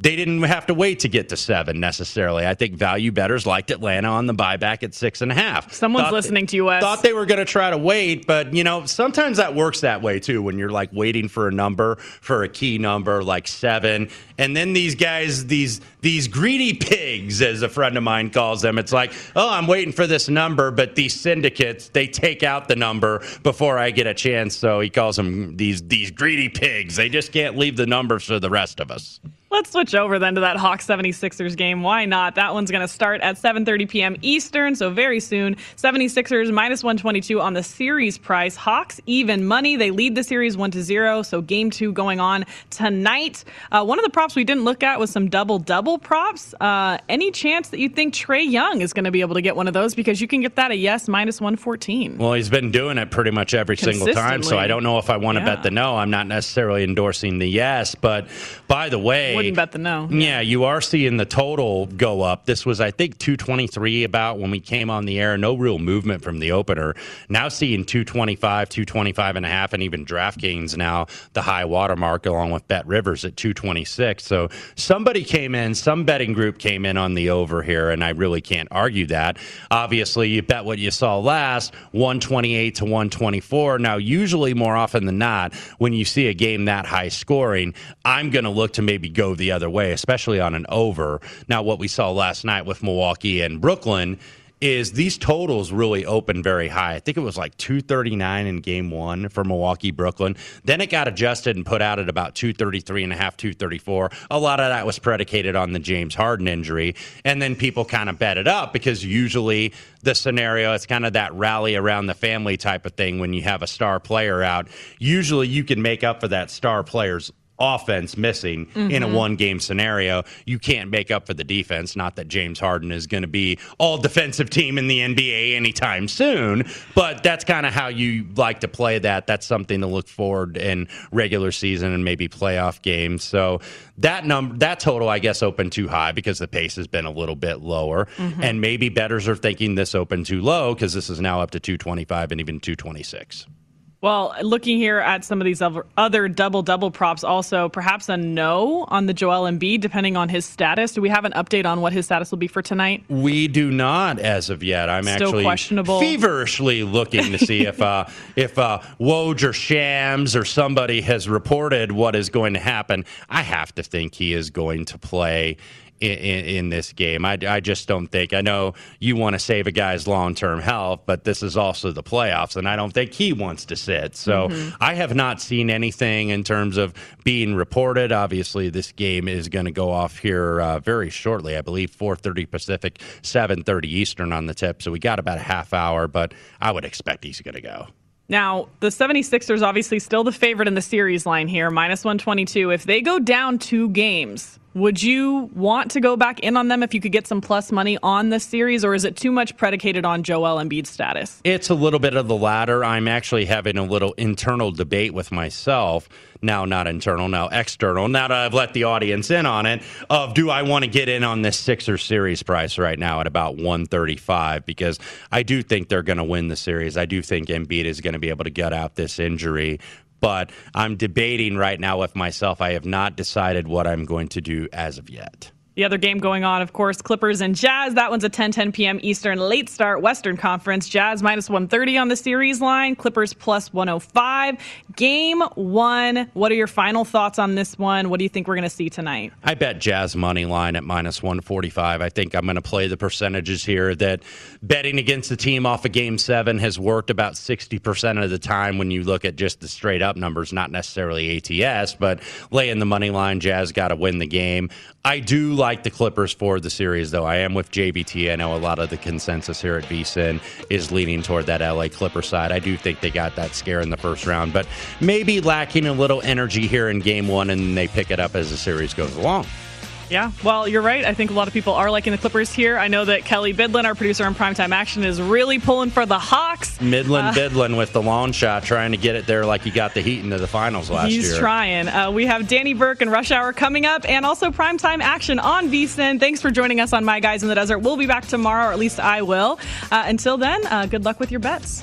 they didn't have to wait to get to seven necessarily. I think value bettors liked Atlanta on the buyback at six and a half. Someone's thought listening to you. Wes. Thought they were going to try to wait, but you know sometimes that works that way too. When you're like waiting for a number for a key number like seven, and then these guys, these these greedy pigs, as a friend of mine calls them, it's like, oh, I'm waiting for this number, but these syndicates they take out the number before I get a chance. So he calls them these these greedy pigs. They just can't leave the numbers for the rest of us. Let's switch over then to that Hawks 76ers game. Why not? That one's going to start at 7:30 p.m. Eastern, so very soon. 76ers minus 122 on the series price. Hawks even money. They lead the series 1 to 0, so game 2 going on tonight. Uh, one of the props we didn't look at was some double-double props. Uh, any chance that you think Trae Young is going to be able to get one of those because you can get that a yes minus 114. Well, he's been doing it pretty much every single time, so I don't know if I want to yeah. bet the no. I'm not necessarily endorsing the yes, but by the way, wouldn't bet the no. Yeah, you are seeing the total go up. This was, I think, 223 about when we came on the air. No real movement from the opener. Now seeing 225, 225 and a half, and even DraftKings now the high watermark along with BetRivers at 226. So somebody came in, some betting group came in on the over here, and I really can't argue that. Obviously, you bet what you saw last, 128 to 124. Now, usually more often than not, when you see a game that high scoring, I'm going to look to maybe go the other way, especially on an over. Now, what we saw last night with Milwaukee and Brooklyn is these totals really opened very high. I think it was like 239 in game one for Milwaukee, Brooklyn. Then it got adjusted and put out at about 233 and a half, 234. A lot of that was predicated on the James Harden injury. And then people kind of bet it up because usually the scenario, it's kind of that rally around the family type of thing when you have a star player out. Usually you can make up for that star player's offense missing mm-hmm. in a mm-hmm. one game scenario, you can't make up for the defense. Not that James Harden is going to be all defensive team in the NBA anytime soon, but that's kind of how you like to play that. That's something to look forward in regular season and maybe playoff games. So that number, that total, I guess, opened too high because the pace has been a little bit lower, mm-hmm. and maybe bettors are thinking this opened too low because this is now up to 225 and even 226. Well, looking here at some of these other double double props, also perhaps a no on the Joel Embiid, depending on his status. Do we have an update on what his status will be for tonight? We do not, as of yet. I'm Still actually questionable. feverishly looking to see if uh, <laughs> if uh, Woj or Shams or somebody has reported what is going to happen. I have to think he is going to play in, in, in this game. I, I just don't think. I know you want to save a guy's long term health, but this is also the playoffs, and I don't think he wants to sit. So Mhm. I have not seen anything in terms of being reported. Obviously, this game is going to go off here uh, very shortly. I believe 4:30 Pacific, 7:30 Eastern on the tip. So we got about a half hour, but I would expect he's going to go. Now, the 76ers obviously still the favorite in the series line here, minus 122. If they go down two games, would you want to go back in on them if you could get some plus money on this series, or is it too much predicated on Joel Embiid's status? It's a little bit of the latter. I'm actually having a little internal debate with myself. Now, not internal, now external. Now that I've let the audience in on it, of do I want to get in on this Sixer series price right now at about 135? Because I do think they're going to win the series. I do think Embiid is going to be able to gut out this injury. But I'm debating right now with myself. I have not decided what I'm going to do as of yet. The other game going on, of course, Clippers and Jazz. That one's a 10 10 p.m. Eastern late start Western Conference. Jazz minus 130 on the series line, Clippers plus 105. Game one. What are your final thoughts on this one? What do you think we're going to see tonight? I bet Jazz money line at minus 145. I think I'm going to play the percentages here that betting against the team off of game seven has worked about 60% of the time when you look at just the straight up numbers, not necessarily ATS, but laying the money line. Jazz got to win the game. I do like the Clippers for the series, though. I am with JBT. I know a lot of the consensus here at VSIN is leaning toward that LA Clipper side. I do think they got that scare in the first round, but maybe lacking a little energy here in game one, and they pick it up as the series goes along. Yeah, well, you're right. I think a lot of people are liking the Clippers here. I know that Kelly Bidlin, our producer on Primetime Action, is really pulling for the Hawks. Midland Uh, Bidlin with the long shot, trying to get it there like he got the Heat into the finals last He's year. He's trying. Uh, we have Danny Burke and Rush Hour coming up, and also primetime action on VSIN. Thanks for joining us on My Guys in the Desert. We'll be back tomorrow, or at least I will. Uh, until then, uh, good luck with your bets.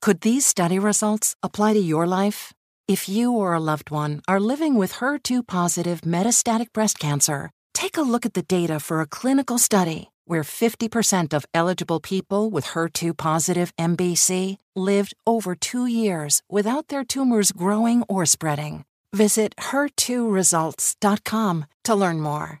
Could these study results apply to your life? If you or a loved one are living with HER2 positive metastatic breast cancer, take a look at the data for a clinical study where 50% of eligible people with HER2 positive MBC lived over two years without their tumors growing or spreading. Visit HER2results.com to learn more.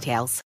details.